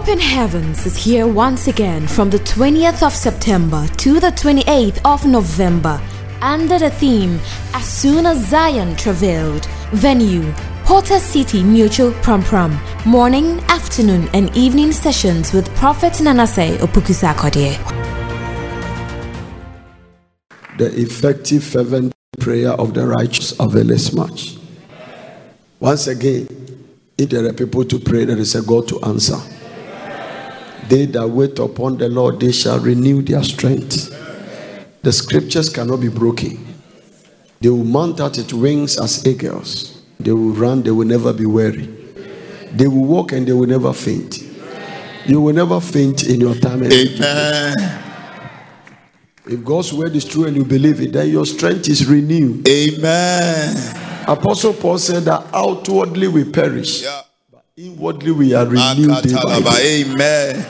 Open Heavens is here once again from the 20th of September to the 28th of November under the theme As Soon as Zion Travailed. Venue Porter City Mutual Prom Prom. Morning, afternoon, and evening sessions with Prophet Nanase Opukusa Kodye. The effective fervent prayer of the righteous availeth much. Once again, if there are people to pray, there is a God to answer. They that wait upon the Lord, they shall renew their strength. The scriptures cannot be broken. They will mount out its wings as eagles. They will run, they will never be weary. They will walk and they will never faint. You will never faint in your time. Amen. If God's word is true and you believe it, then your strength is renewed. Amen. Apostle Paul said that outwardly we perish, Yeah. inwardly we are renewed day by day. Amen.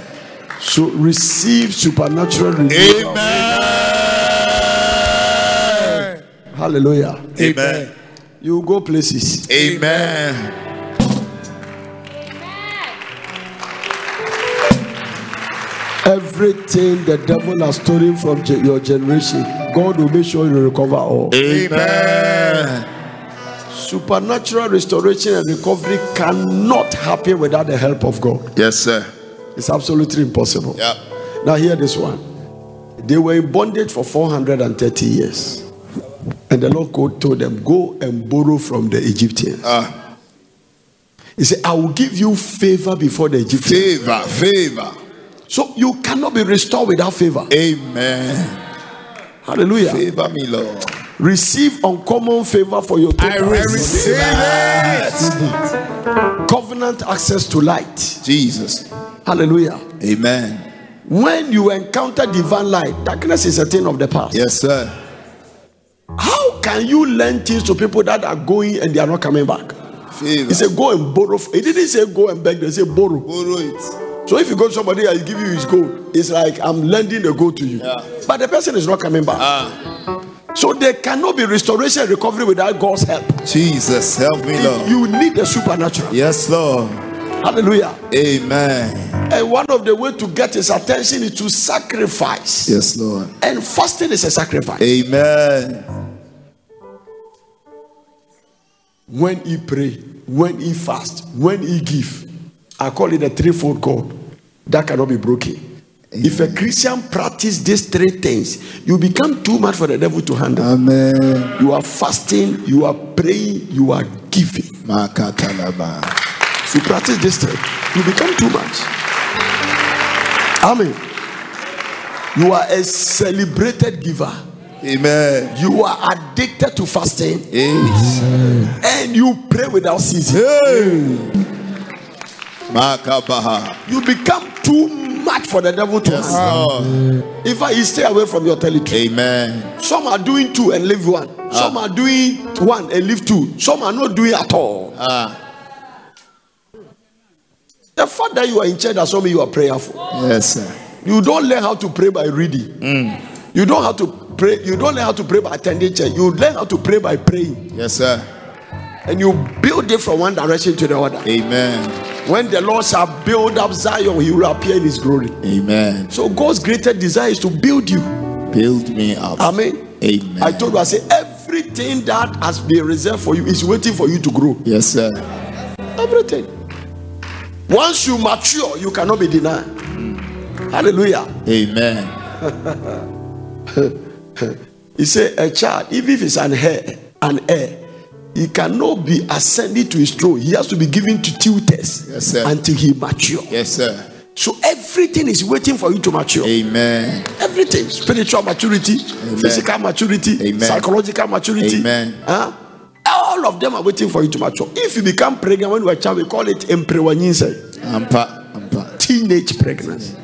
So receive supernatural renewal. Amen. Hallelujah. Amen. You go places. Amen. Everything the devil has stolen from your generation, God will make sure you recover all. Amen. Supernatural restoration and recovery cannot happen without the help of God. Yes, sir. It's absolutely impossible. Yeah. Now, hear this one. They were in bondage for 430 years. And the Lord God told them, Go and borrow from the Egyptians. Ah, He said, I will give you favor before the Egyptians. favor, favor. So you cannot be restored without favor. Amen. Hallelujah. Favor me, Lord. Receive uncommon favor for your I receive it. covenant access to light. Jesus. Hallelujah. Amen. When you encounter divine light, darkness is a thing of the past. Yes, sir. How can you lend things to people that are going and they are not coming back? Favor. He said, Go and borrow. He didn't say go and beg, they said borrow. Borrow it. So if you go to somebody and give you his gold, it's like I'm lending the gold to you. Yeah. But the person is not coming back. Ah, So there cannot be restoration and recovery without God's help. Jesus, help me, Lord. You need the supernatural. Yes, Lord. Hallelujah. Amen. And one of the way to get his attention is to sacrifice. Yes, Lord. And fasting is a sacrifice. Amen. When he pray, when he fast, when he give, I call it a threefold cord that cannot be broken. If a Christian practice these three things, you become too much for the devil to handle. Amen. You are fasting, you are praying, you are giving. If you practice this thing, you become too much. Amen. You are a celebrated giver. Amen. You are addicted to fasting Amen. and you pray without ceasing. Hey. You become too much for the devil to Yes, handle. In fact, stay away from your territory. Amen. Some are doing two and leave one. Some are doing one and leave two. Some are not doing at all. Ah, The fact that you are in church does not mean you are prayerful. yes, sir. You don't learn how to pray by reading. Mm. You don't have to pray. You don't learn how to pray by attending church. You learn how to pray by praying, Yes, sir. and you build it from one direction to the other. Amen. When the Lord shall build up Zion, He will appear in His glory. Amen. So God's greatest desire is to build you. Build me up. Amen. Amen. I told you, I say everything that has been reserved for you is waiting for you to grow. Yes, sir. Everything. Once you mature, you cannot be denied. Hallelujah. Amen. He said, a child, even if it's an heir, an heir, he cannot be ascended to his throne. He has to be given to tutors Yes, until he mature. Yes, sir. So everything is waiting for you to mature. Amen. Everything, spiritual maturity, physical maturity, Amen. psychological maturity. Amen. Huh? All of them are waiting for you to mature. If you become pregnant when you are a child, we call it emprewanyense, Ampa. Ampa. teenage pregnancy.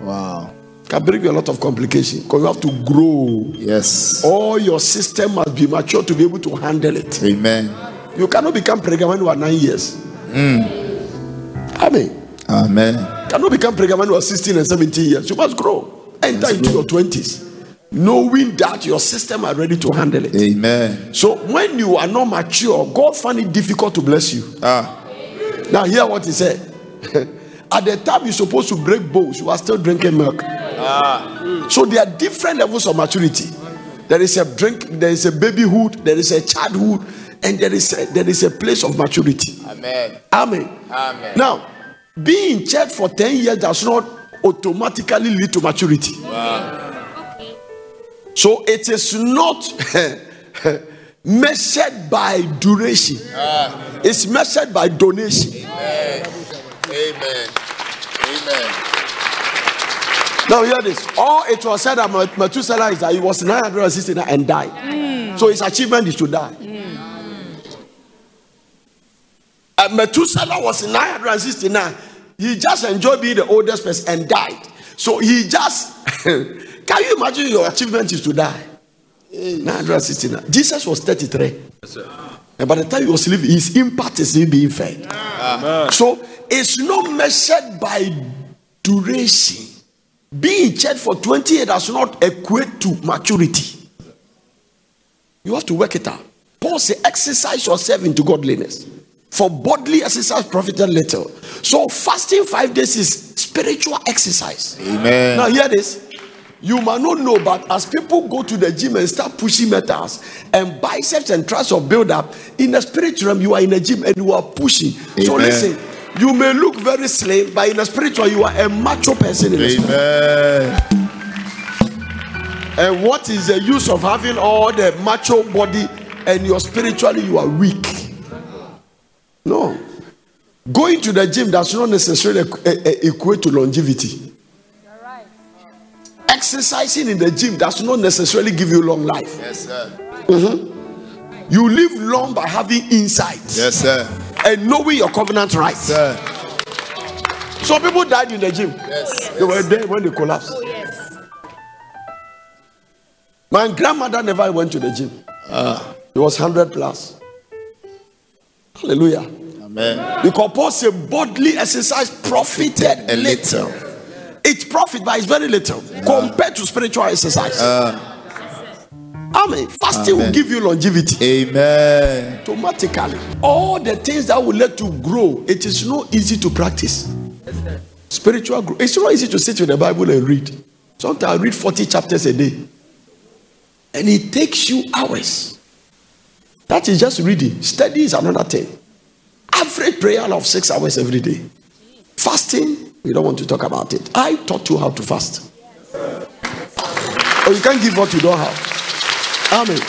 Wow. Can bring you a lot of complications because you have to grow. Yes. All your system must be mature to be able to handle it. Amen. You cannot become pregnant when you are nine years. Mm. Amen. Amen. You cannot become pregnant when you are 16 and 17 years. You must grow. Enter into your 20s. Knowing that your system are ready to handle it. Amen. So when you are not mature, God find it difficult to bless you. Ah. Now hear what he said. At the time you're supposed to break bowls, you are still drinking milk. Ah. So there are different levels of maturity. There is a drink, there is a babyhood, there is a childhood, and there is a, there is a place of maturity. Amen. Amen. Amen. Now, being in church for 10 years does not automatically lead to maturity. So it is not measured by duration, ah. it's measured by donation. Amen. Amen. Amen. Now, hear this. All it was said about Methuselah is that he was 969 and died. Hmm. So his achievement is to die. Hmm. Uh, Methuselah was 969. He just enjoyed being the oldest person and died. So he just, can you imagine your achievement is to die? 969. Jesus was 33. And by the time he was living, his impact is still being fed. So it's not measured by duration. Being in church for 20 years does not equate to maturity. You have to work it out. Paul said, exercise yourself into godliness. For bodily exercise profited little. So fasting five days is spiritual exercise. Amen. Now hear this. You might not know, but as people go to the gym and start pushing metals and biceps and triceps of build up, in the spiritual realm, you are in a gym and you are pushing. So listen, you may look very slim, but in the spiritual, you are a macho person in the And what is the use of having all the macho body and you're spiritually you are weak? No. Going to the gym does not necessarily equ- equate to longevity. Exercising in the gym does not necessarily give you long life. Yes, sir. Mm-hmm. You live long by having insights Yes, sir. and knowing your covenant rights. Sir. Some people died in the gym. Yes. Oh, they were there when they collapsed. Oh, yes. My grandmother never went to the gym. Ah. It was 100 plus. Hallelujah. Amen. Because Paul said bodily exercise profited A little. It's profit, but it's very little compared to spiritual exercise. Uh, Amen. Fasting will give you longevity Amen. automatically. All the things that will let you grow, it is not easy to practice. Spiritual growth. It's not easy to sit with the Bible and read. Sometimes I read 40 chapters a day. And it takes you hours. That is just reading. Study is another thing. Average prayer of six hours every day. Fasting, we don't want to talk about it. I taught you how to fast. Or you can't give what you don't have. Amen.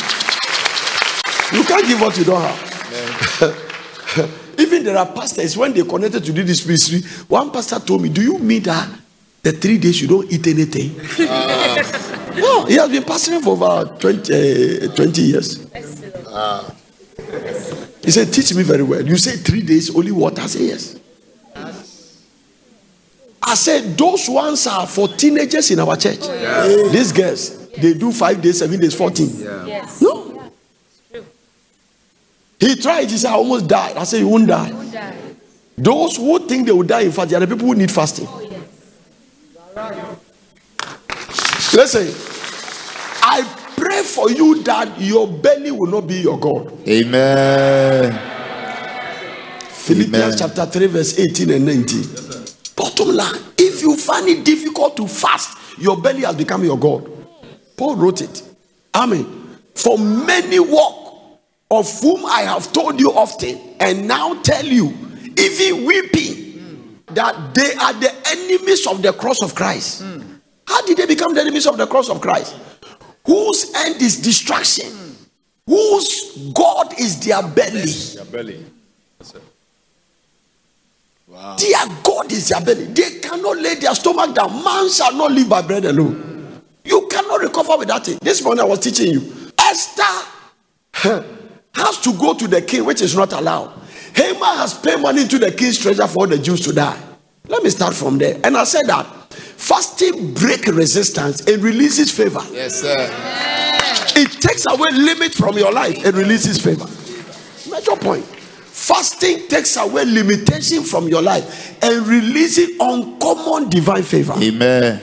You can't give what you don't have. Even there are pastors, when they connected to do this ministry, one pastor told me, Do you mean that the three days you don't eat anything? no, he has been pastoring for about 20, uh, 20 years. He said, Teach me very well. You say three days, only water? I say, Yes. I said, Those ones are for teenagers in our church. These girls, they do five days, seven days, 14. No. He tried, he said, I almost died. I said, You won't die. Those who think they will die in fast, they are the people who need fasting. Listen, I pray for you that your belly will not be your God. Amen. Philippians Amen. chapter 3, verse 18 and 19. Bottom line, if you find it difficult to fast, your belly has become your God. Paul wrote it. Amen. For many walk, of whom I have told you often, and now tell you, even weeping, that they are the enemies of the cross of Christ. How did they become the enemies of the cross of Christ? Whose end is destruction, whose God is their belly. belly. Their God is their belly. They cannot lay their stomach down. Man shall not live by bread alone. You cannot recover without it. This morning I was teaching you. Esther has to go to the king, which is not allowed. Haman has paid money to the king's treasure for the Jews to die. Let me start from there. And I said that fasting break resistance and releases favor. Yes, sir. It takes away limit from your life and releases favor. Major point. Fasting takes away limitation from your life and releases uncommon divine favor. Amen.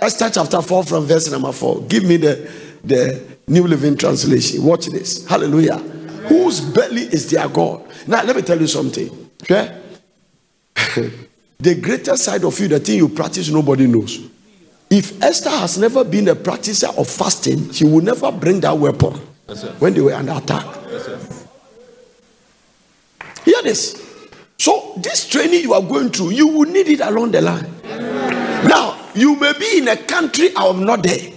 Esther chapter 4 from verse number 4. Give me the, the New Living Translation. Watch this. Hallelujah. Whose belly is their God? Now, let me tell you something. Okay? the greater side of you, the thing you practice, nobody knows. If Esther has never been a practicer of fasting, she will never bring that weapon when they were under attack. Hear this. So, this training you are going through, you will need it along the line. Now, you may be in a country I am not there,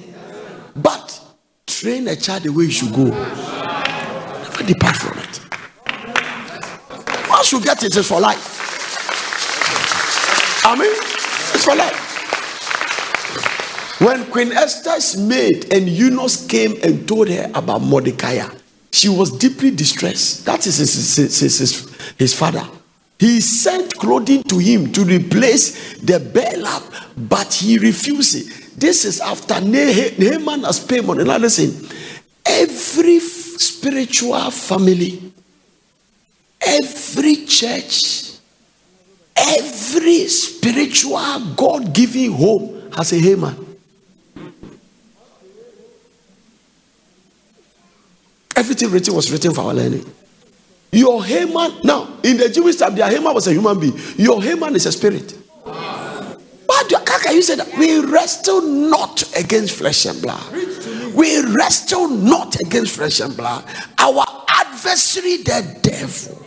but train a child the way you should go. Never depart from it. Once you get it, it's for life. I mean, it's for life. When Queen Esther's maid and eunuchs came and told her about Mordecai, she was deeply distressed. That is his, his, his, his, father. He sent clothing to him to replace the burlap, but he refused it. This is after Naaman has money. Now listen, every spiritual family, every church, every spiritual God-given home has a Haman. Everything written was written for our learning. Your Haman, now in the Jewish time, their Haman was a human being. Your Haman is a spirit. But how can you say that? We wrestle not against flesh and blood. We wrestle not against flesh and blood. Our adversary, the devil.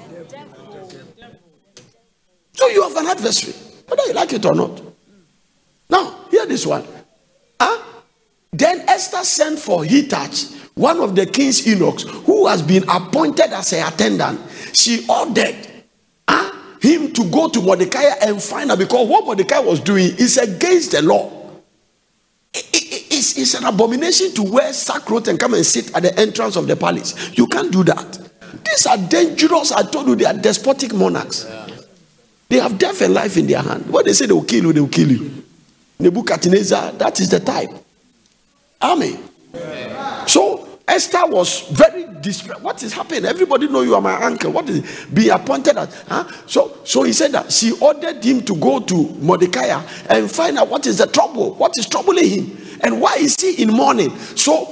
So you have an adversary, whether you like it or not. Now, hear this one. Huh? Then Esther sent for Hathach one of the king's eunuchs who has been appointed as an attendant, she ordered uh, him to go to Mordecai and find out because what Mordecai was doing is against the law. It, it, it's, it's, an abomination to wear sackcloth and come and sit at the entrance of the palace. You can't do that. These are dangerous. I told you they are despotic monarchs. They have death and life in their hand. What they say they will kill you, they will kill you. Nebuchadnezzar, that is the type. Amen. So Esther was very distressed. What is happening? Everybody know you are my uncle. What is be appointed as? Huh? So, so he said that she ordered him to go to Mordecai and find out what is the trouble, what is troubling him, and why is he in mourning. So,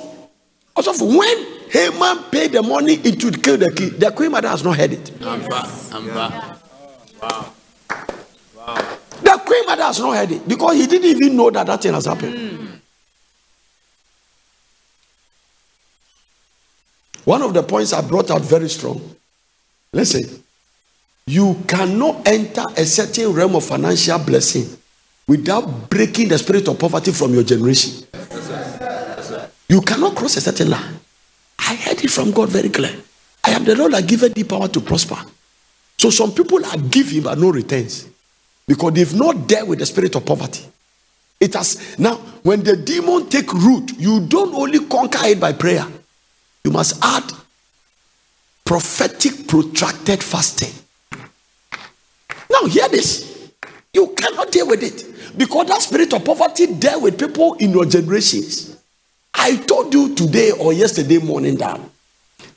also when Haman paid the money, it would kill the king. The queen mother has not heard it. Yes. Wow. Wow. The queen mother has not heard it because he didn't even know that that thing has happened. Mm. One of the points I brought out very strong. Listen, you cannot enter a certain realm of financial blessing without breaking the spirit of poverty from your generation. You cannot cross a certain line. I heard it from God very clear. I am the Lord that giveth thee power to prosper. So some people are giving but no returns because they've not dealt with the spirit of poverty. It has now when the demon take root, you don't only conquer it by prayer you must add prophetic protracted fasting. Now, hear this. You cannot deal with it because that spirit of poverty dealt with people in your generations. I told you today or yesterday morning that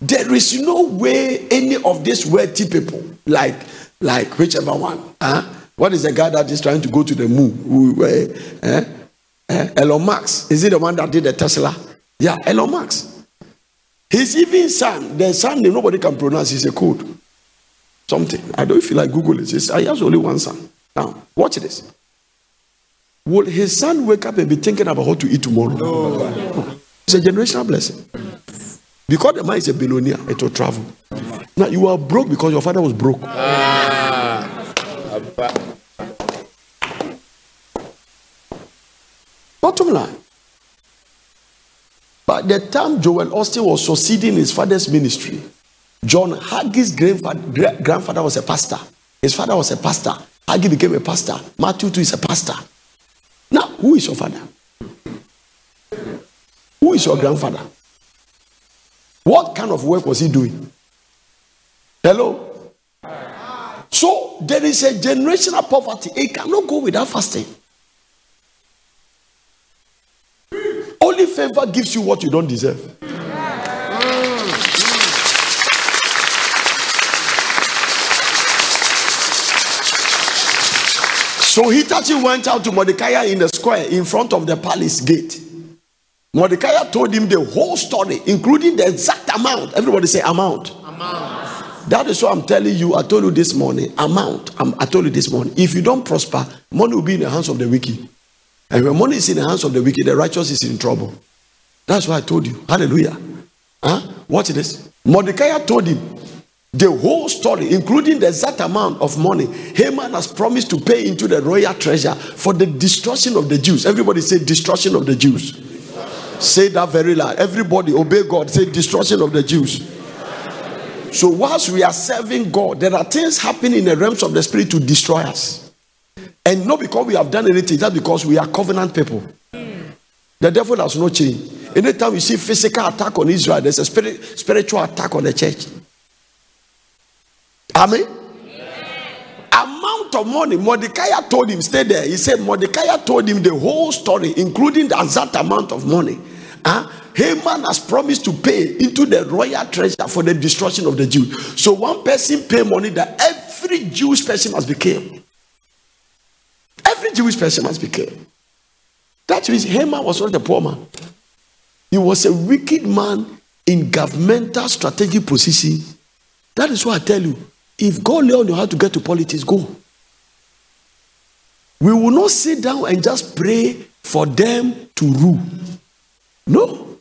there is no way any of these wealthy people, like like whichever one, huh? what is the guy that is trying to go to the moon? Uh, uh, Elon Musk. Is he the one that did the Tesla? Yeah, Elon Musk. His even son, the son name nobody can pronounce, is a code. Something. I don't feel like Google it. I have only one son. Now, watch this. Will his son wake up and be thinking about how to eat tomorrow? No. It's a generational blessing. Because the man is a billionaire, it will travel. Now you are broke because your father was broke. Ah. Bottom line. By the time Joel Osteen was succeeding his father's ministry, John Hagee's grandfather, was a pastor. His father was a pastor. Hagee became a pastor. Matthew too is a pastor. Now, who is your father? Who is your grandfather? What kind of work was he doing? Hello? So there is a generational poverty. It cannot go without fasting. Only favor gives you what you don't deserve. So Hathach went out to Mordecai in the square in front of the palace gate. Mordecai told him the whole story, including the exact amount. Everybody say amount. Amount. That is what I'm telling you. I told you this morning. Amount. I'm, I told you this morning. If you don't prosper, money will be in the hands of the wicked. And when money is in the hands of the wicked, the righteous is in trouble. That's why I told you. Hallelujah. Huh? Watch this. Mordecai told him the whole story, including the exact amount of money Haman has promised to pay into the royal treasure for the destruction of the Jews. Everybody say destruction of the Jews. Say that very loud. Everybody obey God. Say destruction of the Jews. So whilst we are serving God, there are things happening in the realms of the spirit to destroy us. And not because we have done anything, just because we are covenant people. The devil has no change. Anytime you see physical attack on Israel, there's a spirit, spiritual attack on the church. Amen. Amount of money Mordecai told him, stay there. He said Mordecai told him the whole story, including the exact amount of money. Huh? Haman has promised to pay into the royal treasure for the destruction of the Jews. So one person pay money that every Jewish person must be killed. Every Jewish person must be killed. That means Haman was not a poor man. He was a wicked man in governmental strategic position. That is why I tell you, if God lay on your heart to get to politics, go. We will not sit down and just pray for them to rule. No.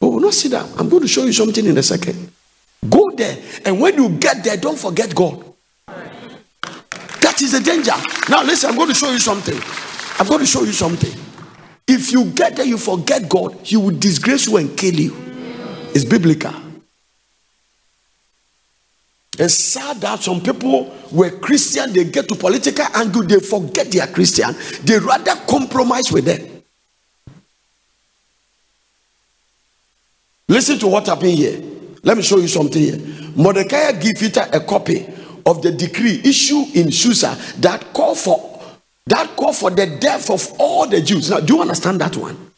We will not sit down. I'm going to show you something in a second. Go there. And when you get there, don't forget God. That is the danger. Now, listen, I'm going to show you something. I'm going to show you something. If you get there, you forget God, He will disgrace you and kill you. It's biblical. It's sad that some people were Christian, they get to political angle, they forget they are Christian. They rather compromise with them. Listen to what happened here. Let me show you something here. Mordecai gave Peter a copy of the decree issued in Susa that call for that call for the death of all the Jews. Now, do you understand that one?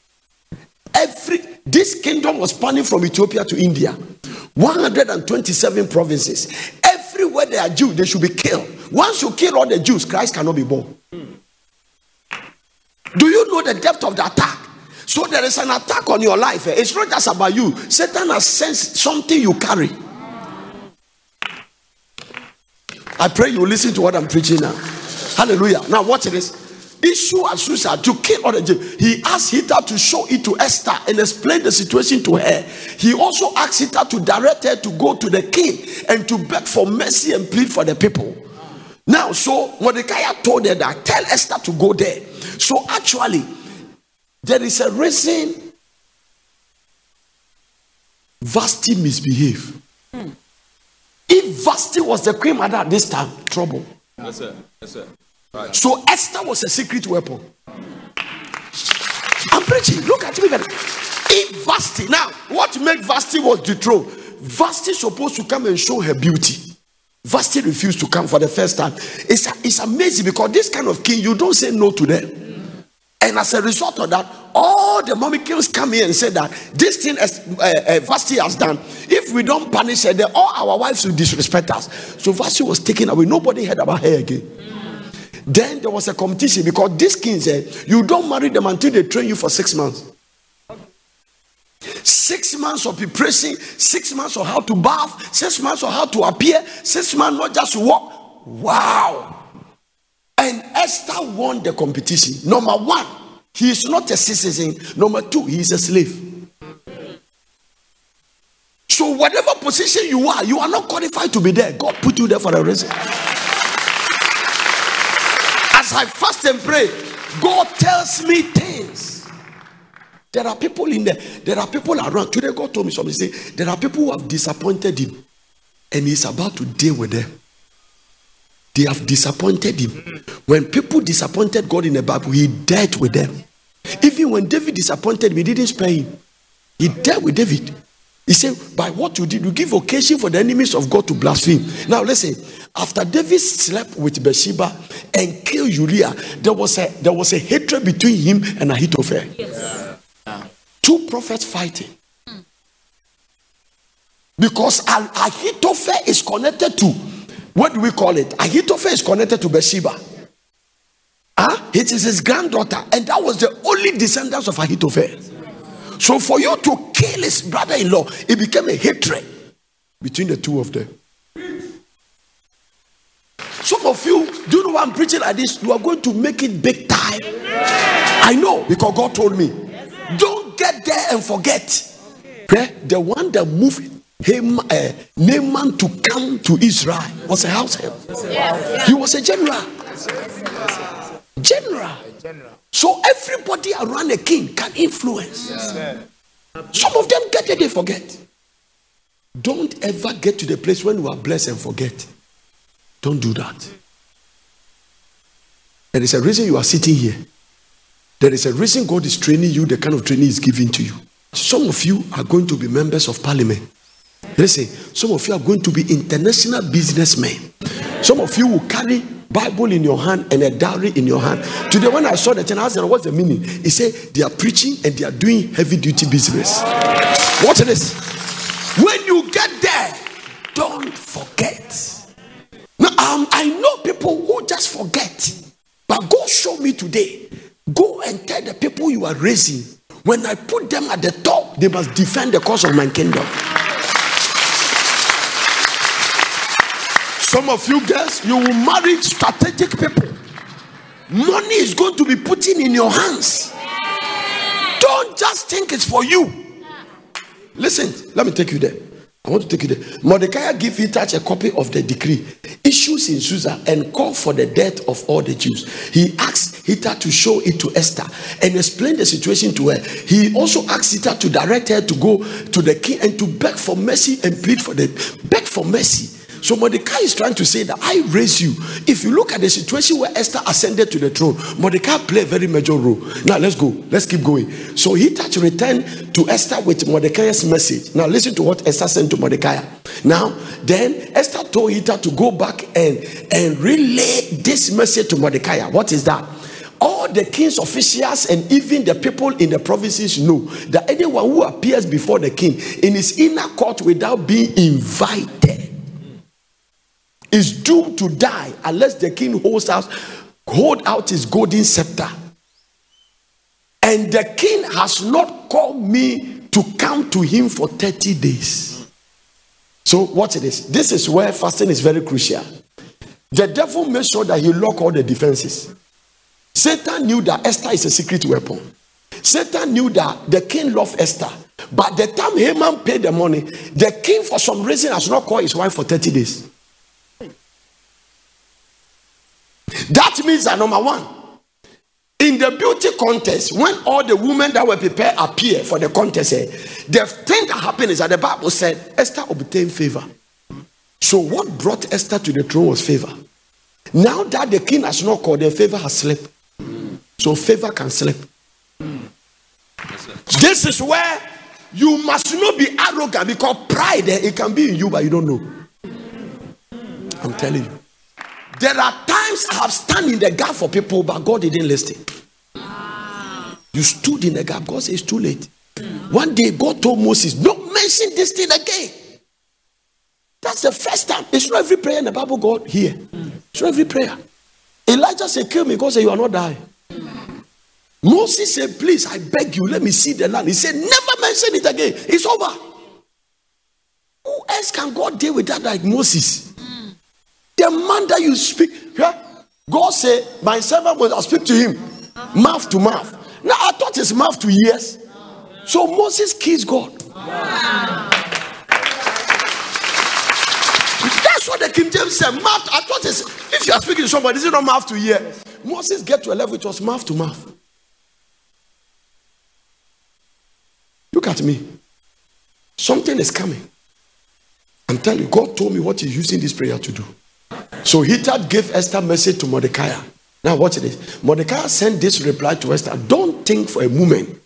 Every this kingdom was spanning from Ethiopia to India, 127 provinces. Everywhere there are Jews, they should be killed. Once you kill all the Jews, Christ cannot be born. Do you know the depth of the attack? So there is an attack on your life. Eh? It's not just about you. Satan has sensed something you carry. I pray you listen to what I'm preaching now. Hallelujah. Now, watch this. Issue Susa to kill Jews. He asked Hathach to show it to Esther and explain the situation to her. He also asked Hathach to direct her to go to the king and to beg for mercy and plead for the people. Now, so Mordecai told her that tell Esther to go there. So actually, there is a reason Vashti misbehave. If Vashti was the queen mother at this time, trouble. Yes, sir. Yes, sir. Right. So Esther was a secret weapon. I'm preaching. Look at me. If Vashti, now what made Vashti was dethroned? Vashti supposed to come and show her beauty. Vashti refused to come for the first time. It's, it's amazing because this kind of king, you don't say no to them. And as a result of that, all the Mamikins come here and say that this thing as uh, uh, Vashti has done, if we don't punish her, then all our wives will disrespect us. So Vashti was taken away. Nobody heard about her again. Then there was a competition because this king said, You don't marry them until they train you for six months. Six months of preparation, six months of how to bath, six months of how to appear, six months not just walk. Wow. And Esther won the competition. Number one, he is not a citizen. Number two, he is a slave. So, whatever position you are, you are not qualified to be there. God put you there for a reason. As I fast and pray, God tells me things. There are people in there, there are people around. Today, God told me something. Say, there are people who have disappointed him, and he's about to deal with them. They have disappointed him. When people disappointed God in the Bible, he dealt with them. Even when David disappointed him, he didn't spare him. He dealt with David. He said, By what you did, you give occasion for the enemies of God to blaspheme. Now, listen, after David slept with Bathsheba and killed Uriah, there was a there was a hatred between him and Ahithophel. Yes. Two prophets fighting. Hmm. Because Ahithophel is connected to what do we call it? Ahithophel is connected to Bathsheba. Huh? It is his granddaughter, and that was the only descendants of Ahithophel. So for you to kill his brother-in-law, it became a hatred between the two of them. Some of you, do you know why I'm preaching like this? You are going to make it big time. I know because God told me. Don't get there and forget. Okay? The one that moved him, uh, Naaman to come to Israel was a house help. He was a general. General. So everybody around a king can influence. Some of them get it, they forget. Don't ever get to the place when you are blessed and forget. Don't do that. There is a reason you are sitting here. There is a reason God is training you, the kind of training He's giving to you. Some of you are going to be members of parliament. Listen, some of you are going to be international businessmen. Some of you will carry Bible in your hand and a diary in your hand. Today, when I saw the channel, I said, What's the meaning? He said, They are preaching and they are doing heavy duty business. Watch this. When you get there, don't forget. Now, um, I know people who just forget. But go show me today. Go and tell the people you are raising. When I put them at the top, they must defend the cause of my kingdom. Some of you girls, you will marry strategic people. Money is going to be put in your hands. Don't just think it's for you. Listen, let me take you there. I want to take you there. Mordecai give Hathach a copy of the decree issues in Susa and call for the death of all the Jews. He asked Hathach to show it to Esther and explain the situation to her. He also asked Hathach to direct her to go to the king and to beg for mercy and plead for the beg for mercy. So Mordecai is trying to say that I raise you. If you look at the situation where Esther ascended to the throne, Mordecai played a very major role. Now let's go. Let's keep going. So Hathach returned to Esther with Mordecai's message. Now listen to what Esther sent to Mordecai. Now then Esther told Hathach to go back and and relay this message to Mordecai. What is that? all the king's officials and even the people in the provinces know that anyone who appears before the king in his inner court without being invited is doomed to die unless the king holds out, hold out his golden scepter. And the king has not called me to come to him for 30 days. So, what this. This is where fasting is very crucial. The devil makes sure that he lock all the defenses. Satan knew that Esther is a secret weapon. Satan knew that the king loved Esther. But the time Haman paid the money, the king, for some reason, has not called his wife for 30 days. That means that number one, in the beauty contest, when all the women that were prepared appear for the contest, eh, the thing that happened is that the Bible said Esther obtained favor. So, what brought Esther to the throne was favor. Now that the king has not called, the favor has slept. So, favor can sleep. This is where you must not be arrogant because pride, eh, it can be in you, but you don't know. I'm telling you. There are times I have stand in the gap for people, but God didn't listen. You stood in the gap. God says it's too late. One day, God told Moses, Don't mention this thing again. That's the first time. It's not every prayer in the Bible God hear. It's not every prayer. Elijah said, Kill me. God said, You are not dying. Moses said, Please, I beg you, let me see the land. He said, Never mention it again. It's over. Who else can God deal with that like Moses? The man that you speak, yeah? God said, My servant will speak to him mouth to mouth. Now I thought it's mouth to ears. So Moses kissed God. That's what the King James said. Mouth. I thought it's if you are speaking to somebody, this is it not mouth to ear? Moses get to a level it was mouth to mouth. Look at me. Something is coming. I'm telling you, God told me what He's using this prayer to do. So Hathach gave Esther message to Mordecai. Now watch this. Mordecai sent this reply to Esther. Don't think for a moment.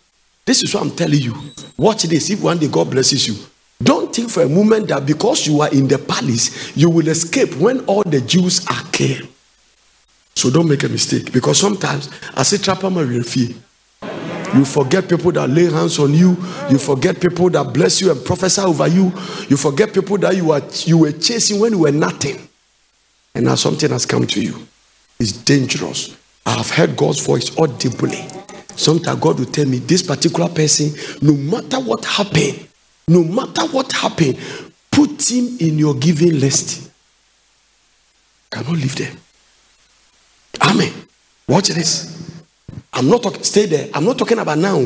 This is what I'm telling you. Watch this. If one day God blesses you, don't think for a moment that because you are in the palace, you will escape when all the Jews are killed. So don't make a mistake. Because sometimes I say trapper fear. You forget people that lay hands on you. You forget people that bless you and prophesy over you. You forget people that you are you were chasing when you were nothing. And now something has come to you. It's dangerous. I have heard God's voice audibly. Sometimes God will tell me, this particular person, no matter what happened, no matter what happened, put him in your giving list. Cannot leave them. Amen. Watch this. I'm not talking, stay there. I'm not talking about now.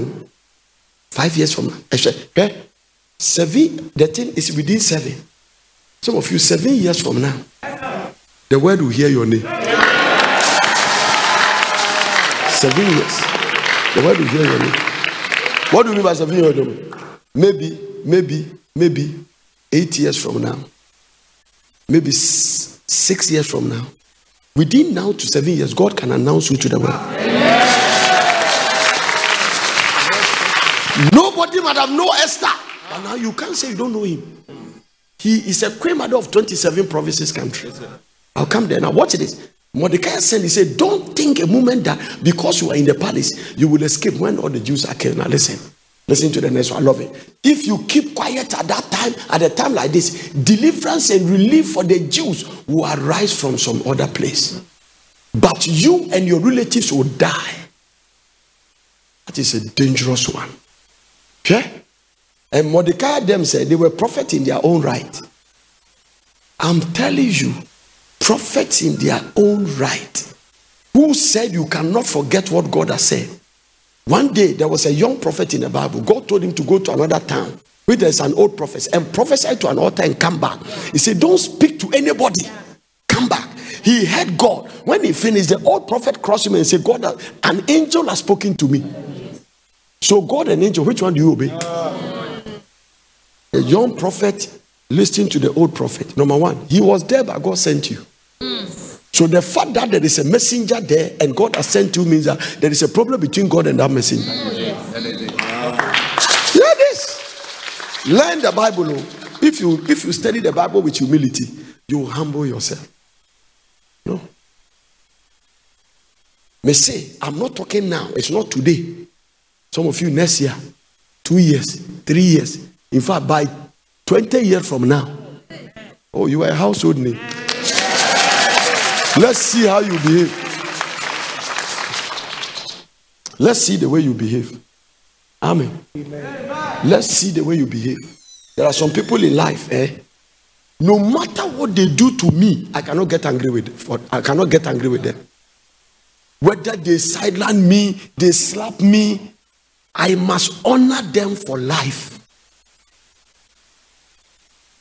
Five years from now. Okay? Seven, the thing is within seven. Some of you, seven years from now, the word will hear your name. Seven years. The word will hear your name. What do you mean by seven years? Maybe, maybe, maybe eight years from now. Maybe six years from now. Within now to seven years, God can announce you to the world. Nobody might have known Esther, but now you can't say you don't know him. He is a queen mother of 27 provinces country. I'll come there now. Watch this. Mordecai said, he said, Don't think a moment that because you are in the palace, you will escape when all the Jews are killed. Now listen. Listen to the next one. I love it. If you keep quiet at that time, at a time like this, deliverance and relief for the Jews will arise from some other place. But you and your relatives will die. That is a dangerous one. Okay? And Mordecai them said they were prophets in their own right. I'm telling you, prophets in their own right. Who said you cannot forget what God has said? One day there was a young prophet in the Bible. God told him to go to another town where there's an old prophet and prophesy to an altar and come back. He said, Don't speak to anybody. Come back. He heard God. When he finished, the old prophet crossed him and said, God, an angel has spoken to me. So, God and angel, which one do you obey? A young prophet listening to the old prophet. Number one, he was there, but God sent you. So the fact that there is a messenger there and God has sent you means that there is a problem between God and that messenger. Mm, Hear this. Learn the Bible. Oh. If you if you study the Bible with humility, you will humble yourself. No. May say, I'm not talking now. It's not today. Some of you next year, two years, three years. In fact, by 20 years from now, oh, you are a household name. Let's see how you behave. Let's see the way you behave. Amen. Amen. Let's see the way you behave. There are some people in life, eh? No matter what they do to me, I cannot get angry with them. I cannot get angry with them. Whether they sideline me, they slap me, I must honor them for life.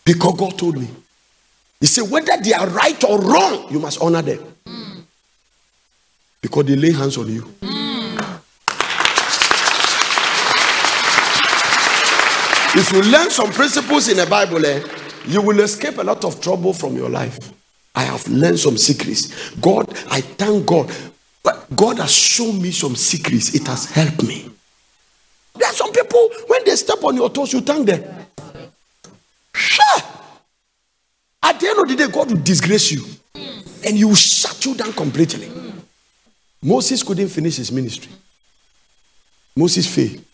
Because God told me. He said, whether they are right or wrong, you must honor them. Mm. Because they lay hands on you. Mm. If you learn some principles in the Bible, eh, you will escape a lot of trouble from your life. I have learned some secrets. God, I thank God. But God has shown me some secrets. It has helped me. There are some people, when they step on your toes, you thank them. Sure. At the end of the day, God will disgrace you and He will shut you down completely. Moses couldn't finish his ministry. Moses failed.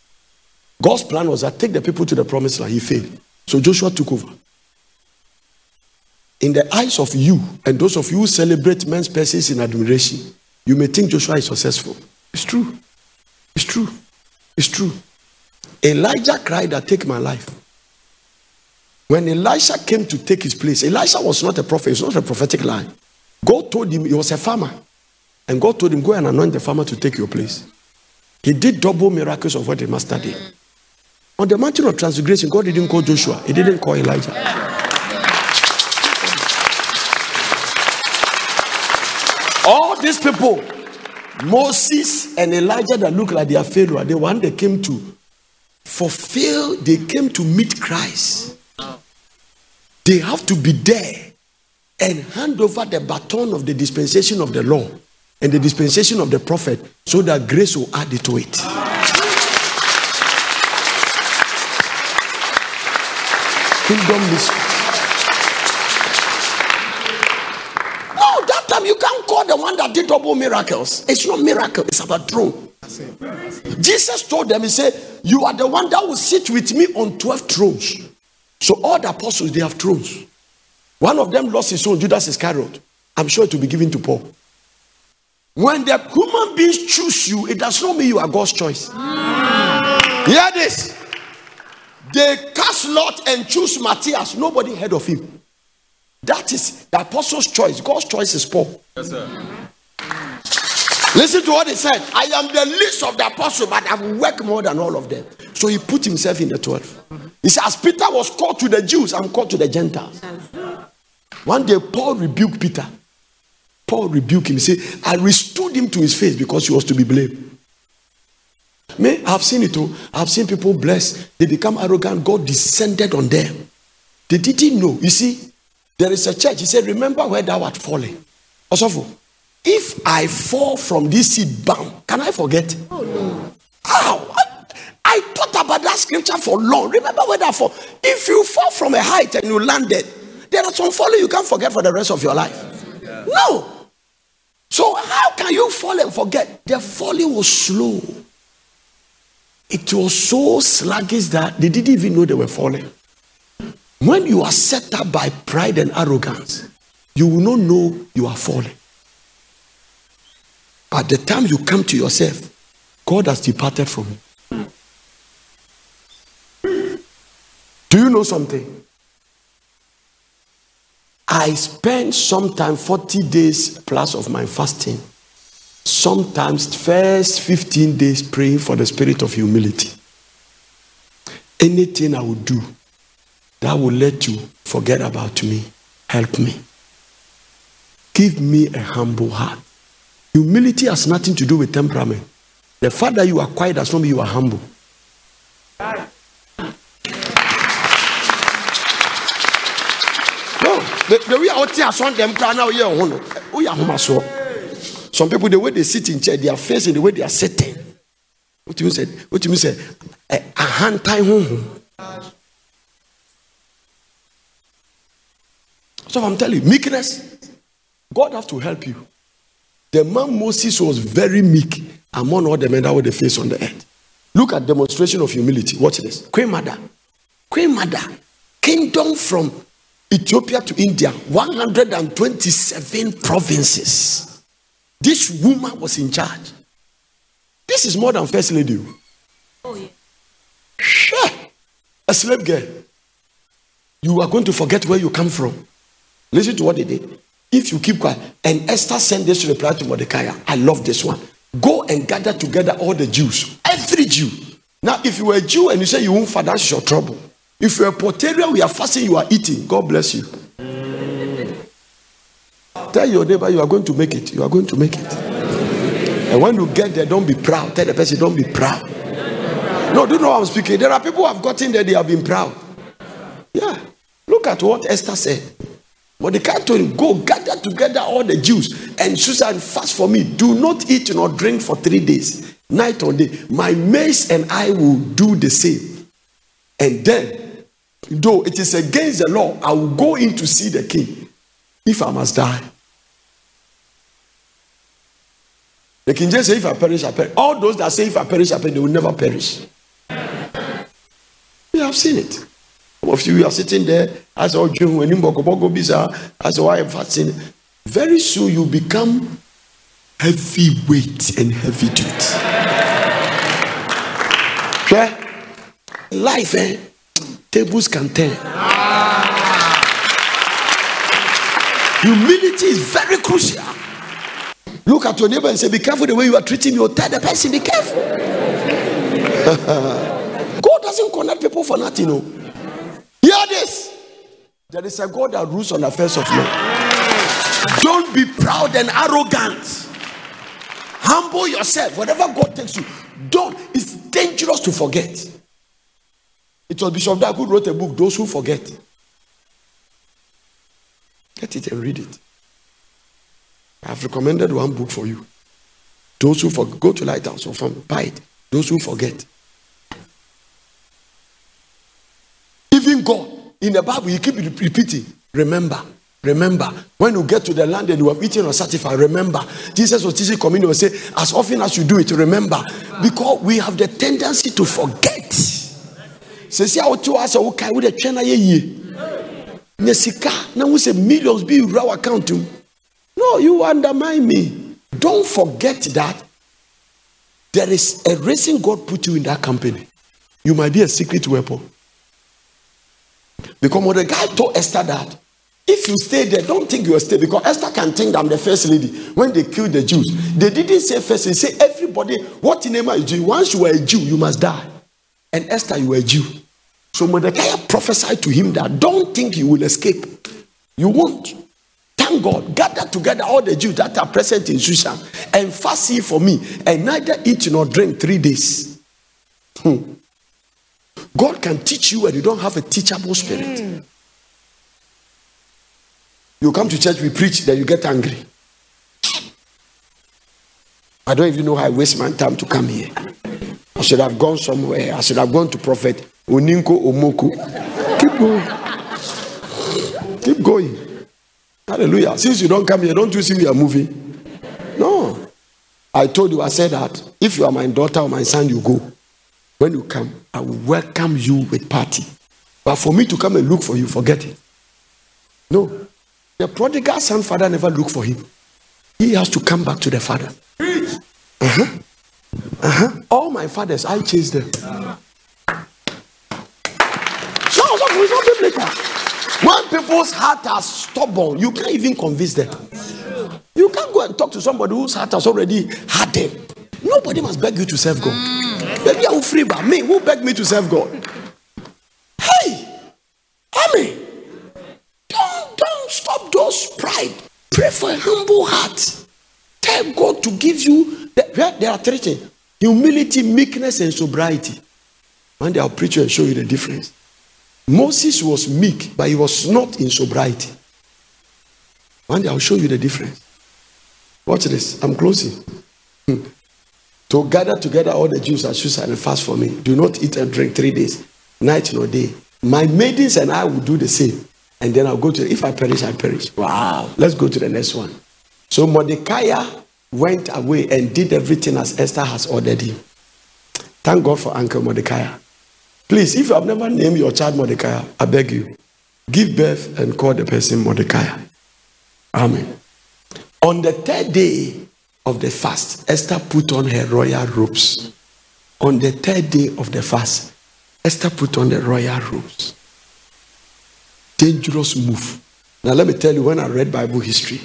God's plan was to take the people to the promised land. He failed. So Joshua took over. In the eyes of you and those of you who celebrate men's persons in admiration, you may think Joshua is successful. It's true. It's true. It's true. Elijah cried that take my life. When Elisha came to take his place, Elisha was not a prophet, it's not a prophetic line. God told him he was a farmer. And God told him, Go and anoint the farmer to take your place. He did double miracles of what the master did. On the mountain of transfiguration, God didn't call Joshua, He didn't call Elijah. All these people, Moses and Elijah that look like they are failure, the one they came to fulfill, they came to meet Christ. They have to be there and hand over the baton of the dispensation of the law and the dispensation of the prophet so that grace will add it to it. Kingdom. No, that time you can't call the one that did double miracles. It's not miracle, it's about throne. Jesus told them, He said, You are the one that will sit with me on 12 thrones. So all the apostles, they have thrones. One of them lost his own, Judas Iscariot. I'm sure it will be given to Paul. When the human beings choose you, it does not mean you are God's choice. Mm. Hear this. They cast lot and choose Matthias. Nobody heard of him. That is the apostles' choice. God's choice is Paul. Yes, sir. Listen to what he said. I am the least of the apostles, but I've worked more than all of them. So he put himself in the 12. He said, As Peter was called to the Jews, I'm called to the Gentiles. One day, Paul rebuked Peter. Paul rebuked him. He said, I restored him to his face because he was to be blamed. Me, I've seen it too. I've seen people blessed. They become arrogant. God descended on them. They didn't know. You see, there is a church. He said, Remember where thou art falling. Also, if I fall from this seat bound, can I forget? Oh no. How? I, I thought about that scripture for long. Remember where that fall? If you fall from a height and you landed, there are some falling you can't forget for the rest of your life. No. So how can you fall and forget? The falling was slow. It was so sluggish that they didn't even know they were falling. When you are set up by pride and arrogance, you will not know you are falling. At the time you come to yourself, God has departed from you. Do you know something? I spend sometimes 40 days plus of my fasting. Sometimes first 15 days praying for the spirit of humility. Anything I will do that will let you forget about me, help me. Give me a humble heart. Humility has nothing to do with temperament. The fact that you are quiet does not mean you are humble. The, the way out here, some them cry now, yeah, oh, yeah, home so. Some people, the way they sit in chair, their face and the way they are sitting. What do you say? What do you say? A hand tie home. So I'm telling you, meekness, God have to help you. The man Moses was very meek among all the men that were the face on the earth. Look at demonstration of humility. Watch this. Queen Mother. Queen Mother. Kingdom from Ethiopia to India, 127 provinces. This woman was in charge. This is more than First Lady. Oh, yeah. Sure. A slave girl. You are going to forget where you come from. Listen to what they did. If you keep quiet, and Esther sent this reply to Mordecai, I love this one. Go and gather together all the Jews, every Jew. Now, if you were a Jew and you say you won't fight, that's your trouble. If you're a Portarian, we are fasting, you are eating. God bless you. Tell your neighbor you are going to make it. You are going to make it. And when you get there, don't be proud. Tell the person, don't be proud. No, do you know I'm speaking? There are people who have gotten there, they have been proud. Yeah. Look at what Esther said. Mordecai told him, Go gather together all the Jews and Shushan fast for me. Do not eat nor drink for three days, night or day. My maids and I will do the same. And then though it is against the law, I will go in to see the king if I must die. The king just say, If I perish, I perish. All those that say, If I perish, I perish, they will never perish. We have seen it. Some of you are sitting there as all when as a wife fasting. Very soon you become heavyweight and heavy duty. Okay? Life, eh? tables can turn. Humility is very crucial. Look at your neighbor and say, Be careful the way you are treating your the person, be careful. God doesn't connect people for nothing. No. Hear this. There is a God that rules on affairs of men. Don't be proud and arrogant. Humble yourself. Whatever God takes you, don't. It's dangerous to forget. It was Bishop Dag who wrote a book, Those Who Forget. Get it and read it. I have recommended one book for you. Those who forget, go to Lighthouse or from buy it. Those who forget. Even God, in the Bible, you keep repeating, remember, remember. When you get to the land and you have eaten or satisfied, remember. Jesus was teaching communion and say, as often as you do it, remember. Because we have the tendency to forget sɛsi a wote hɔ asɛ wokae wode twɛ no yɛ yie nya sika na wo millions bi wura account no you undermine me don't forget that there is a reason god put you in that company you might be a secret weapon because the guy told esther that If you stay there, don't think you will stay because Esther can think I'm the first lady. When they killed the Jews, they didn't say first, they say everybody, what in name are you doing? Once you are a Jew, you must die. And Esther, you were a Jew. So Mordecai prophesied to him that don't think you will escape. You won't. Thank God. Gather together all the Jews that are present in Shushan and fast ye for me, and neither eat nor drink three days. Hmm. God can teach you and you don't have a teachable spirit. You come to church, we preach, then you get angry. I don't even know how I waste my time to come here. I should have gone somewhere. I should have gone to Prophet Oninko Omoko. Keep going. Keep going. Hallelujah. Since you don't come here, don't you see we are moving? No. I told you, I said that if you are my daughter or my son, you go. When you come, I will welcome you with party. But for me to come and look for you, forget it. No. The prodigal son father never looked for him. He has to come back to the father. Uh-huh. Uh-huh. All my fathers, I chased them. No, it's not biblical. When people's heart are stubborn, you can't even convince them. You can't go and talk to somebody whose heart has already hardened. Nobody must beg you to serve God. Maybe I will free by me. Who begged me to serve God? Hey, Amen Don't don't stop those pride. Pray for a humble heart. Tell God to give you. The, there are three things humility, meekness, and sobriety. One day I'll preach you and show you the difference. Moses was meek, but he was not in sobriety. One day I'll show you the difference. Watch this. I'm closing. Hmm. To gather together all the Jews at Shushan and fast for me. Do not eat and drink three days, night nor day. My maidens and I will do the same and then I'll go to, if I perish, I perish. Wow. Let's go to the next one. So Mordecai went away and did everything as Esther has ordered him. Thank God for Uncle Mordecai. Please, if you have never named your child Mordecai, I beg you, give birth and call the person Mordecai. Amen. On the third day of the fast, Esther put on her royal robes. On the third day of the fast, Esther put on the royal robes dangerous move. Now, let me tell you when I read Bible history,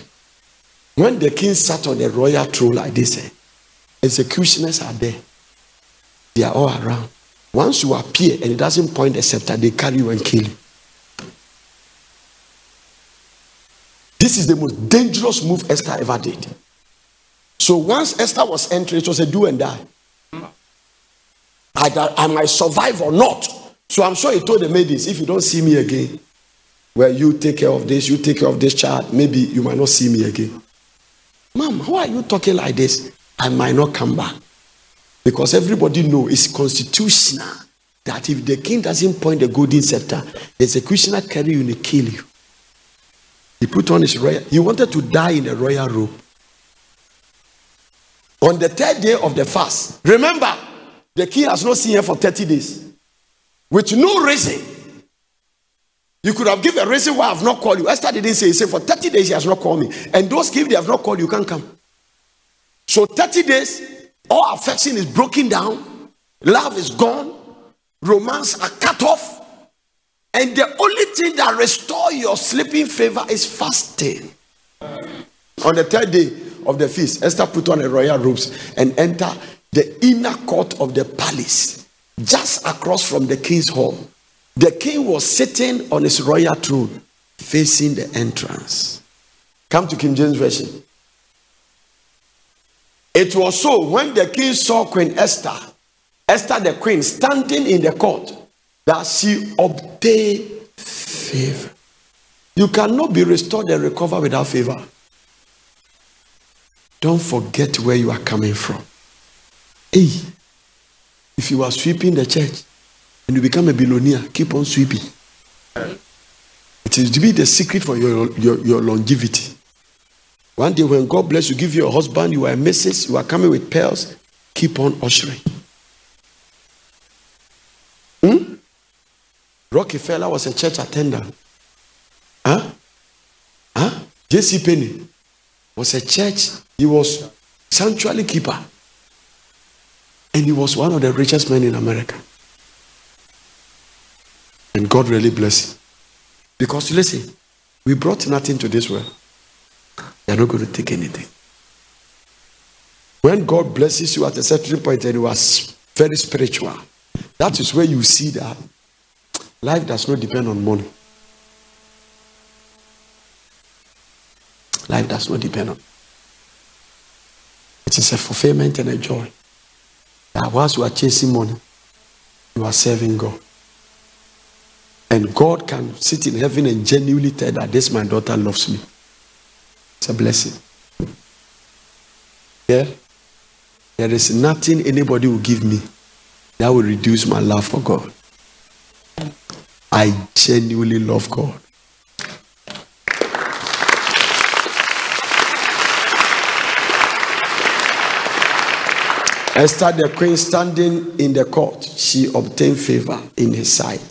when the king sat on the royal throne like this, eh, executioners are there. They are all around. Once you appear and it doesn't point the scepter, they carry you and kill you. This is the most dangerous move Esther ever did. So once Esther was entering, it was a do and die. Either I might survive or not. So I'm sure he told the maidens, if you don't see me again, where you take care of this, you take care of this child, maybe you might not see me again. Mom, how are you talking like this? I might not come back. Because everybody know it's constitutional that if the king doesn't point the golden scepter, the executioner carry you and kill you. He put on his royal, he wanted to die in a royal robe. On the third day of the fast, remember, the king has not seen her for 30 days. With no reason. You could have given a reason why I've not called you. Esther didn't say, he said, for 30 days he has not called me. And those give they have not called you, can't come. So 30 days, all affection is broken down, love is gone, romance are cut off. And the only thing that restore your sleeping favor is fasting. On the third day of the feast, Esther put on her royal robes and enter the inner court of the palace, just across from the king's hall. The king was sitting on his royal throne facing the entrance. Come to King James Version. It was so when the king saw Queen Esther, Esther the queen, standing in the court, that she obtained favor. You cannot be restored and recover without favor. Don't forget where you are coming from. Hey, if you are sweeping the church, and you become a billionaire, keep on sweeping. It is to be the secret for your, your, your longevity. One day, when God bless you, give you a husband, you are a missus, you are coming with pearls, keep on ushering. Hmm? Rockefeller was a church attendant. Huh? Huh? J.C. Penney was a church, he was sanctuary keeper. And he was one of the richest men in America. And God really bless him. Because listen, We brought nothing to this world. You're not going to take anything. When God blesses you at a certain point and you are very spiritual, that is where you see that life does not depend on money. Life does not depend on. It is a fulfillment and a joy. That whilst you are chasing money, you are serving God. And God can sit in heaven and genuinely tell that this my daughter loves me. It's a blessing. Yeah? There is nothing anybody will give me that will reduce my love for God. I genuinely love God. Esther the queen standing in the court, she obtained favor in his sight.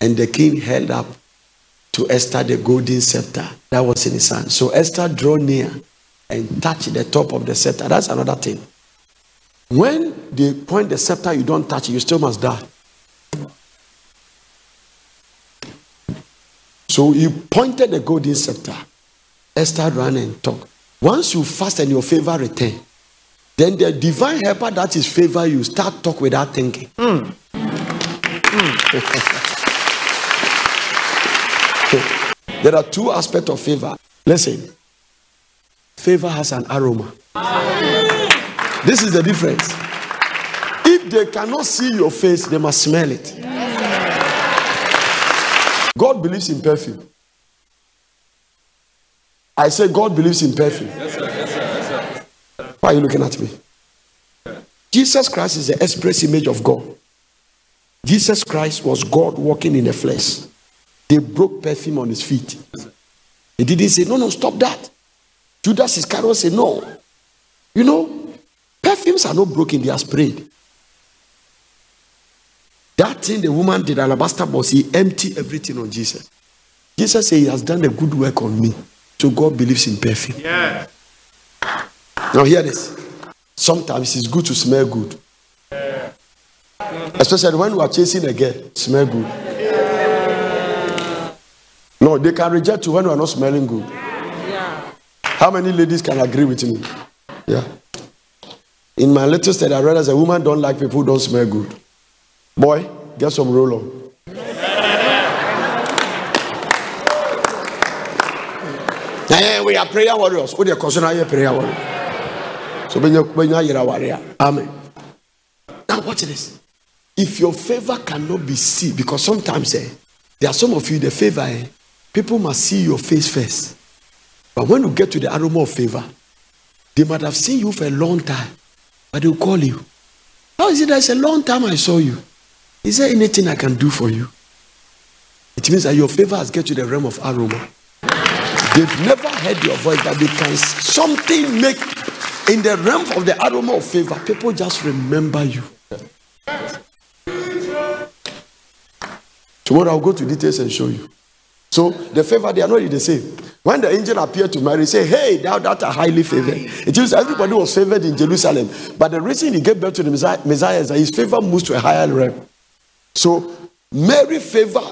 And the king held up to Esther the golden scepter that was in his hand. So Esther drew near and touched the top of the scepter. That's another thing. When they point the scepter, you don't touch it, you still must die. So he pointed the golden scepter. Esther ran and talked. Once you fast and your favor return, then the divine helper that is favor you start talk without thinking. Mm. Mm. there are two aspects of favor. Listen, favor has an aroma. This is the difference. If they cannot see your face, they must smell it. God believes in perfume. I say God believes in perfume. Yes, sir. Yes, sir. Yes, sir. Why are you looking at me? Jesus Christ is the express image of God. Jesus Christ was God walking in the flesh. They broke perfume on his feet. He didn't say, No, no, stop that. Judas Iscariot said, No. You know, perfumes are not broken, they are sprayed. That thing the woman did, alabaster box, he emptied everything on Jesus. Jesus said, He has done a good work on me. So God believes in perfume. Yeah. Now, hear this. Sometimes it's good to smell good. Especially when we are chasing a girl, smell good. No, they can reject you when you are not smelling good. How many ladies can agree with me? Yeah. In my little study, I realized a woman don't like people who don't smell good. Boy, get some roll on. we are prayer warriors. What are you consider prayer warriors? So Amen. Now watch this. If your favor cannot be seen, because sometimes eh, there are some of you the favor, eh, people must see your face first. But when you get to the aroma of favor, they might have seen you for a long time, but they'll call you. How is it that it's a long time I saw you? Is there anything I can do for you? It means that your favor has get to the realm of aroma. They've never heard your voice, but they can something make in the realm of the aroma of favor, people just remember you. Tomorrow I'll go to details and show you. So the favor, they are not the same. When the angel appeared to Mary, say, Hey, thou that are highly favored. It means everybody was favored in Jerusalem. But the reason he gave birth to the Messiah, Messiah is that his favor moves to a higher realm. So Mary favor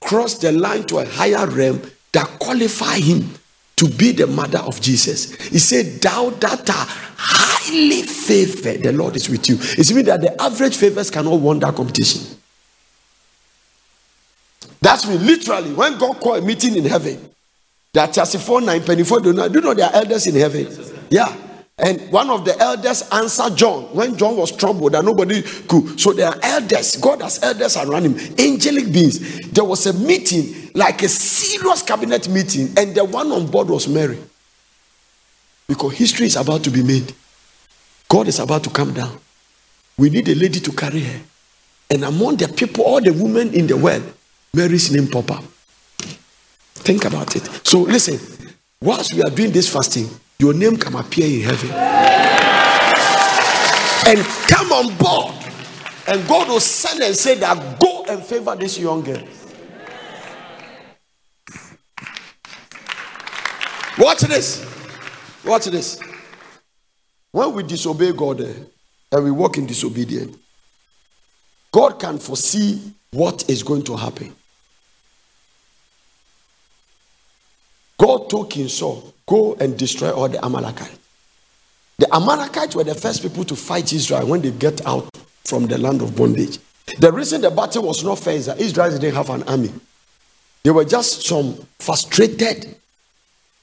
crossed the line to a higher realm that qualify him to be the mother of Jesus. He said, Thou that are highly favored, the Lord is with you. It's mean that the average favors cannot win that competition. That's me literally when God called a meeting in heaven. There are 34, 9, 24, do know, do you know there are elders in heaven? Yeah. And one of the elders answered John when John was troubled and nobody could. So there are elders. God has elders around him, angelic beings. There was a meeting, like a serious cabinet meeting, and the one on board was Mary. Because history is about to be made. God is about to come down. We need a lady to carry her. And among the people, all the women in the world, Mary's name pop up. Think about it. So listen, whilst we are doing this fasting, your name can appear in heaven and come on board. And God will send and say that go and favor this young girl. Watch this. Watch this. When we disobey God eh, and we walk in disobedience, God can foresee what is going to happen. God told King Saul, Go and destroy all the Amalekites. The Amalekites were the first people to fight Israel when they get out from the land of bondage. The reason the battle was not fair is that Israel didn't have an army. They were just some frustrated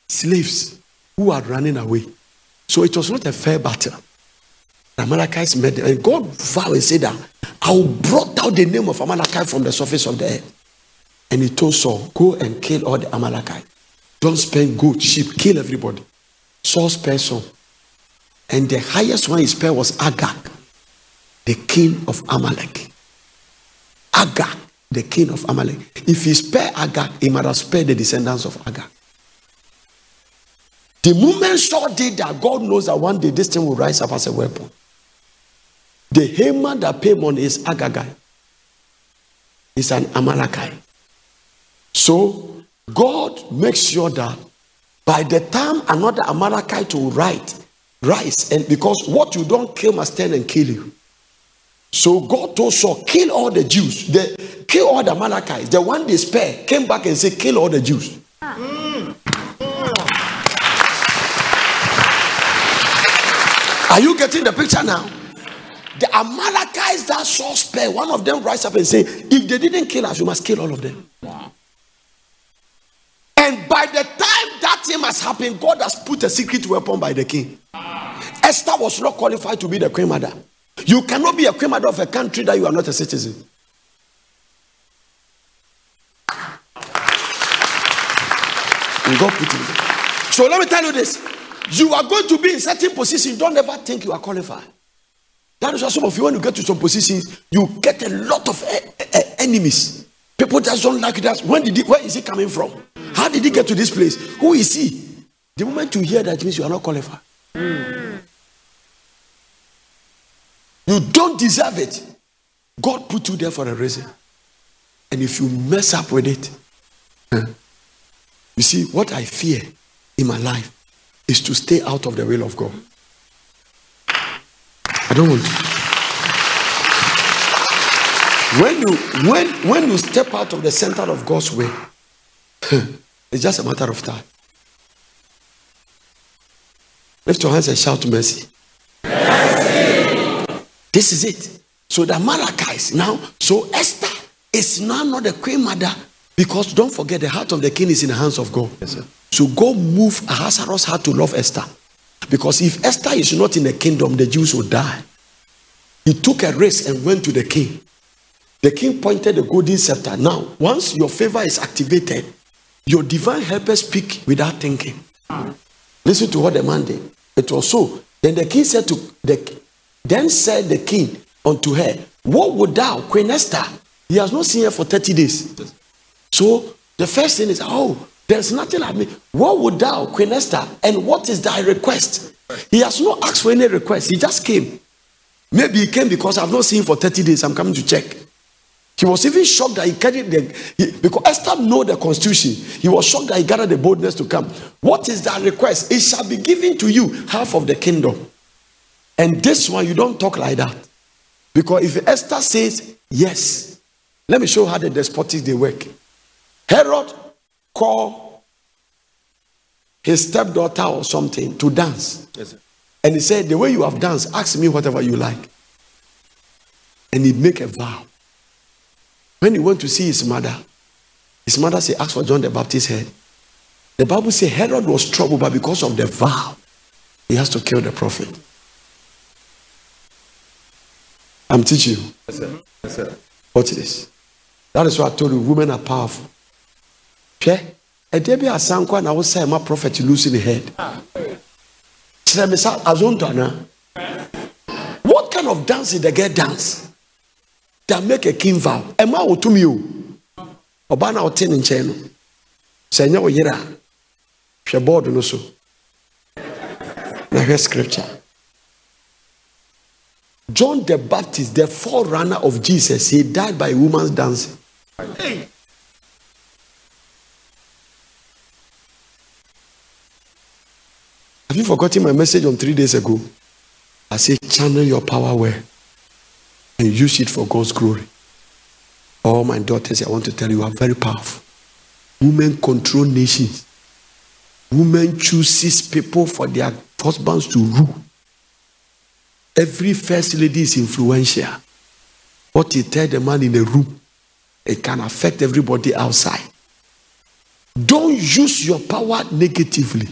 slaves who are running away. So it was not a fair battle. The Amalekites met them, and God vowed and said that I will blot out the name of Amalekite from the surface of the earth. And he told Saul, Go and kill all the Amalekites. Don't spend goat, sheep, kill everybody. Saul spared some. And the highest one he spared was Agag, the king of Amalek. Agag, the king of Amalek. If he spared Agag, he might have spared the descendants of Agag. The moment Saul did that, God knows that one day this thing will rise up as a weapon. The Haman that Pamon is Agagite. Is an Amalekite. So God makes sure that by the time another Amalekite will write, rise, and because what you don't kill must turn and kill you. So God told Saul, kill all the Jews, the, kill all the Amalekites. The one they spare came back and said, kill all the Jews. Are you getting the picture now? The Amalekites that Saul spare, one of them rise up and say, if they didn't kill us, you must kill all of them. And by the time that thing has happened, God has put a secret weapon by the king. Esther was not qualified to be the queen mother. You cannot be a queen mother of a country that you are not a citizen. And God put it. So let me tell you this. You are going to be in certain positions. Don't ever think you are qualified. That is why some of you, when you get to some positions, you get a lot of enemies. People just don't like that. When did he, where is it coming from? How did he get to this place? Who is he? The moment you hear that means you are not qualified. Mm. You don't deserve it. God put you there for a reason. And if you mess up with it, you see, what I fear in my life is to stay out of the will of God. I don't want to. When you when when you step out of the center of God's way, it's just a matter of time. Lift your hands and shout mercy. mercy. This is it. So the Amalekites now, so Esther is now not the queen mother because don't forget the heart of the king is in the hands of God. Yes, so God move Ahasuerus heart to love Esther. Because if Esther is not in the kingdom, the Jews will die. He took a risk and went to the king. The king pointed the golden scepter. Now, once your favor is activated, your divine helper speak without thinking. Listen to what the man did. It was so. Then the king said to the then said the king unto her, What would thou, Queen Esther? He has not seen her for 30 days. So the first thing is, Oh, there's nothing I mean. What would thou, Queen Esther, and what is thy request? He has not asked for any request. He just came. Maybe he came because I've not seen him for 30 days. I'm coming to check. He was even shocked that he carried the he, because Esther know the constitution. He was shocked that he gathered the boldness to come. What is that request? It shall be given to you half of the kingdom. And this one you don't talk like that. Because if Esther says yes, let me show how the despotic they work. Herod call his stepdaughter or something to dance. Yes, and he said, The way you have danced, ask me whatever you like. And he make a vow. When he went to see his mother, his mother said, Ask for John the Baptist's head. The Bible says Herod was troubled, but because of the vow, he has to kill the prophet. I'm teaching you. Yes, sir. Yes, sir. Watch this. That is why I told you women are powerful. Okay? ɛdeɛ bi kɔ na wosɛ ma prophet losing head ah. kyerɛ me sa azonto anaa what kind of dance is the girl dance that make a king vow ɛma wotumi o oh, ɔbaa na ɔte ne nkyɛn no sɛ ɛnyɛ wo yere a hwɛ board no so na hwɛ scripture John the Baptist, the forerunner of Jesus, he died by a woman's dancing. Hey. Have you forgotten my message on three days ago? I say, channel your power where and use it for God's glory. All my daughters, I want to tell you, are very powerful. Women control nations. Women chooses people for their husbands to rule. Every first lady is influential. What you tell the man in the room, it can affect everybody outside. Don't use your power negatively.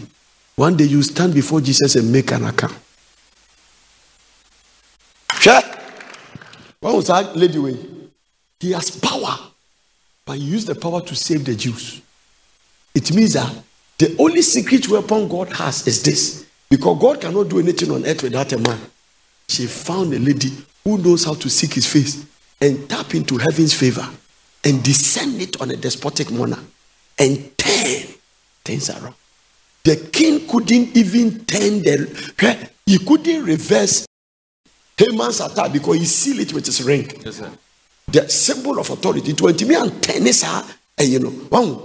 One day you stand before Jesus and make an account. Check. What was that lady way? He has power, but he used the power to save the Jews. It means that the only secret weapon God has is this. Because God cannot do anything on earth without a man. She found a lady who knows how to seek his face and tap into heaven's favor and descend it on a despotic monarch and turn things around. The king couldn't even turn the he couldn't reverse Haman's attack because he sealed it with his ring. Yes, the symbol of authority. It went to me and tennis her. And you know, one,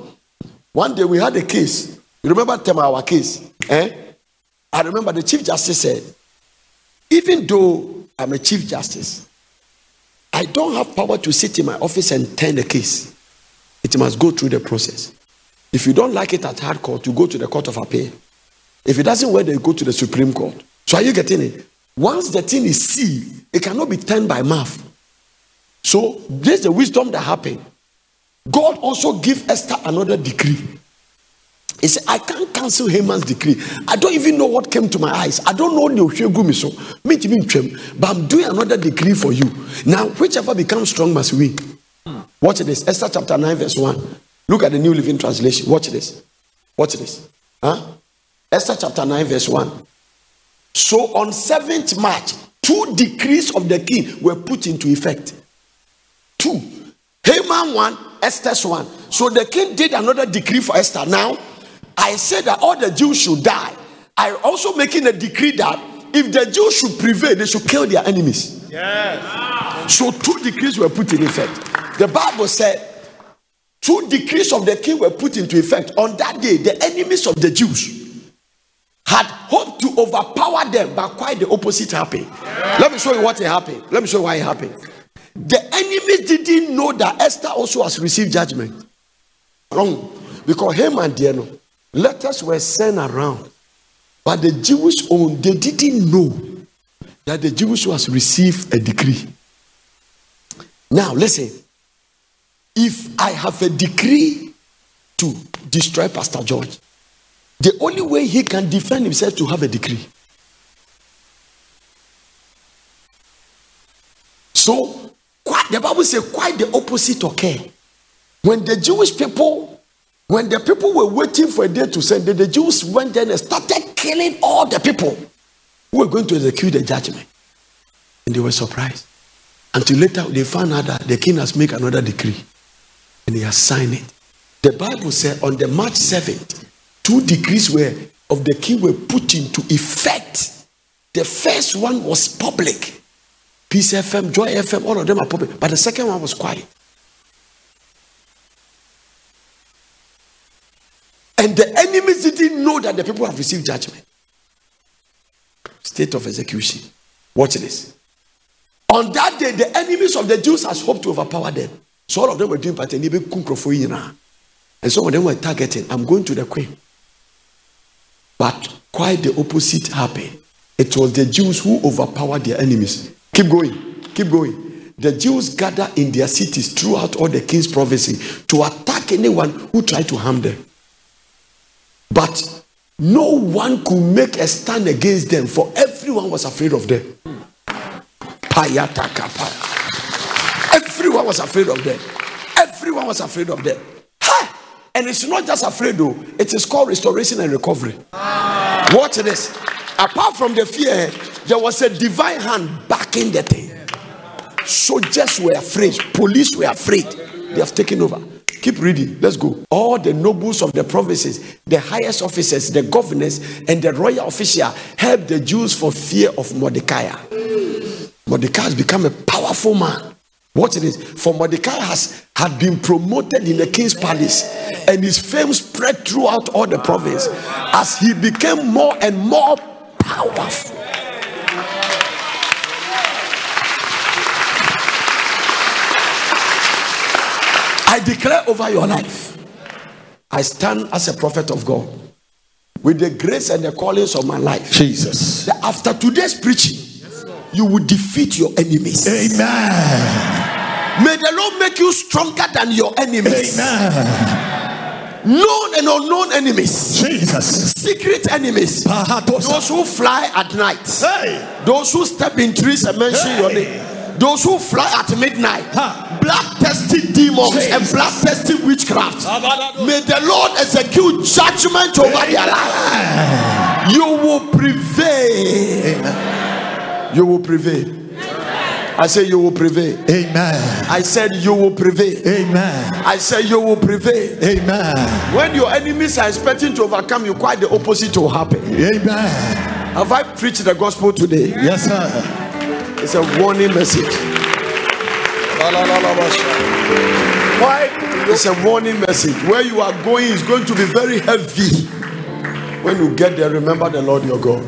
one day we had a case. You remember them our case? Eh? I remember the Chief Justice said, even though I'm a Chief Justice, I don't have power to sit in my office and turn the case. It must go through the process. If you don't like it at hard court, you go to the court of appeal. If it doesn't work, then you go to the Supreme Court. So are you getting it? Once the thing is sealed, it cannot be turned by mouth. So this is the wisdom that happened. God also give Esther another decree. He said, I can't cancel Haman's decree. I don't even know what came to my eyes. I don't know the so meet me, but I'm doing another decree for you. Now, whichever becomes strong must win. Watch this. Esther chapter 9, verse 1. Look at the New Living Translation. Watch this. Watch this. Huh? Esther chapter 9, verse 1. So on 7th March, two decrees of the king were put into effect. Two. Haman one, Esther's one. So the king did another decree for Esther. Now, I said that all the Jews should die. I also making a decree that if the Jews should prevail, they should kill their enemies. Yes. So two decrees were put in effect. The Bible said two decrees of the king were put into effect. On that day, the enemies of the Jews had hoped to overpower them, but quite the opposite happened. Let me show you what happened. Let me show you why it happened. The enemies didn't know that Esther also has received judgment. Wrong. Because him and Diano, Letters were sent around, but the Jewish own they didn't know that the Jewish was received a decree. Now listen, if I have a decree to destroy Pastor George, the only way he can defend himself to have a decree. So, quite, the Bible says quite the opposite occurred. When the Jewish people when the people were waiting for a day to send, the Jews went there and started killing all the people who were going to execute the judgment. And they were surprised. Until later, they found out that the king has made another decree and he has signed it. The Bible said on the March 7th, two decrees were of the king were put into effect. The first one was public. Peace FM, Joy FM, all of them are public. But the second one was quiet. And the enemies didn't know that the people have received judgment. State of execution. Watch this. On that day, the enemies of the Jews has hoped to overpower them. So all of them were doing party. And some of them were targeting. I'm going to the queen. But quite the opposite happened. It was the Jews who overpowered their enemies. Keep going. Keep going. The Jews gather in their cities throughout all the king's provinces to attack anyone who tried to harm them. But no one could make a stand against them, for everyone was afraid of them. Everyone was afraid of them. Everyone was afraid of them. And it's not just afraid though, it is called restoration and recovery. Watch this. Apart from the fear, there was a divine hand backing the thing. Soldiers were afraid, police were afraid. They have taken over. Keep reading. Let's go. All the nobles of the provinces, the highest officers, the governors, and the royal official helped the Jews for fear of Mordecai. Mordecai has become a powerful man. What it is? For Mordecai has had been promoted in the king's palace, and his fame spread throughout all the province as he became more and more powerful. I declare over your life, I stand as a prophet of God. with the grace and the callings of my life, Jesus. that after today's preaching, you will defeat your enemies. Amen. May the Lord make you stronger than your enemies. Amen. Known and unknown enemies, Jesus. secret enemies, those who fly at night, Hey. those who step in trees and mention your name, those who fly at midnight, Ha. bloodthirsty demons and Jesus. bloodthirsty witchcraft. May the Lord execute judgment over their life. You will prevail. You will prevail. I say you will prevail. Amen. I said you will prevail. Amen. I said you will prevail. Amen. When your enemies are expecting to overcome you, quite the opposite will happen. Amen. Have I preached the gospel today? Yes, sir. It's a warning message. Why? It's a warning message. Where you are going is going to be very heavy. When you get there, remember the Lord your God.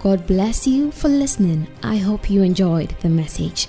God bless you for listening. I hope you enjoyed the message.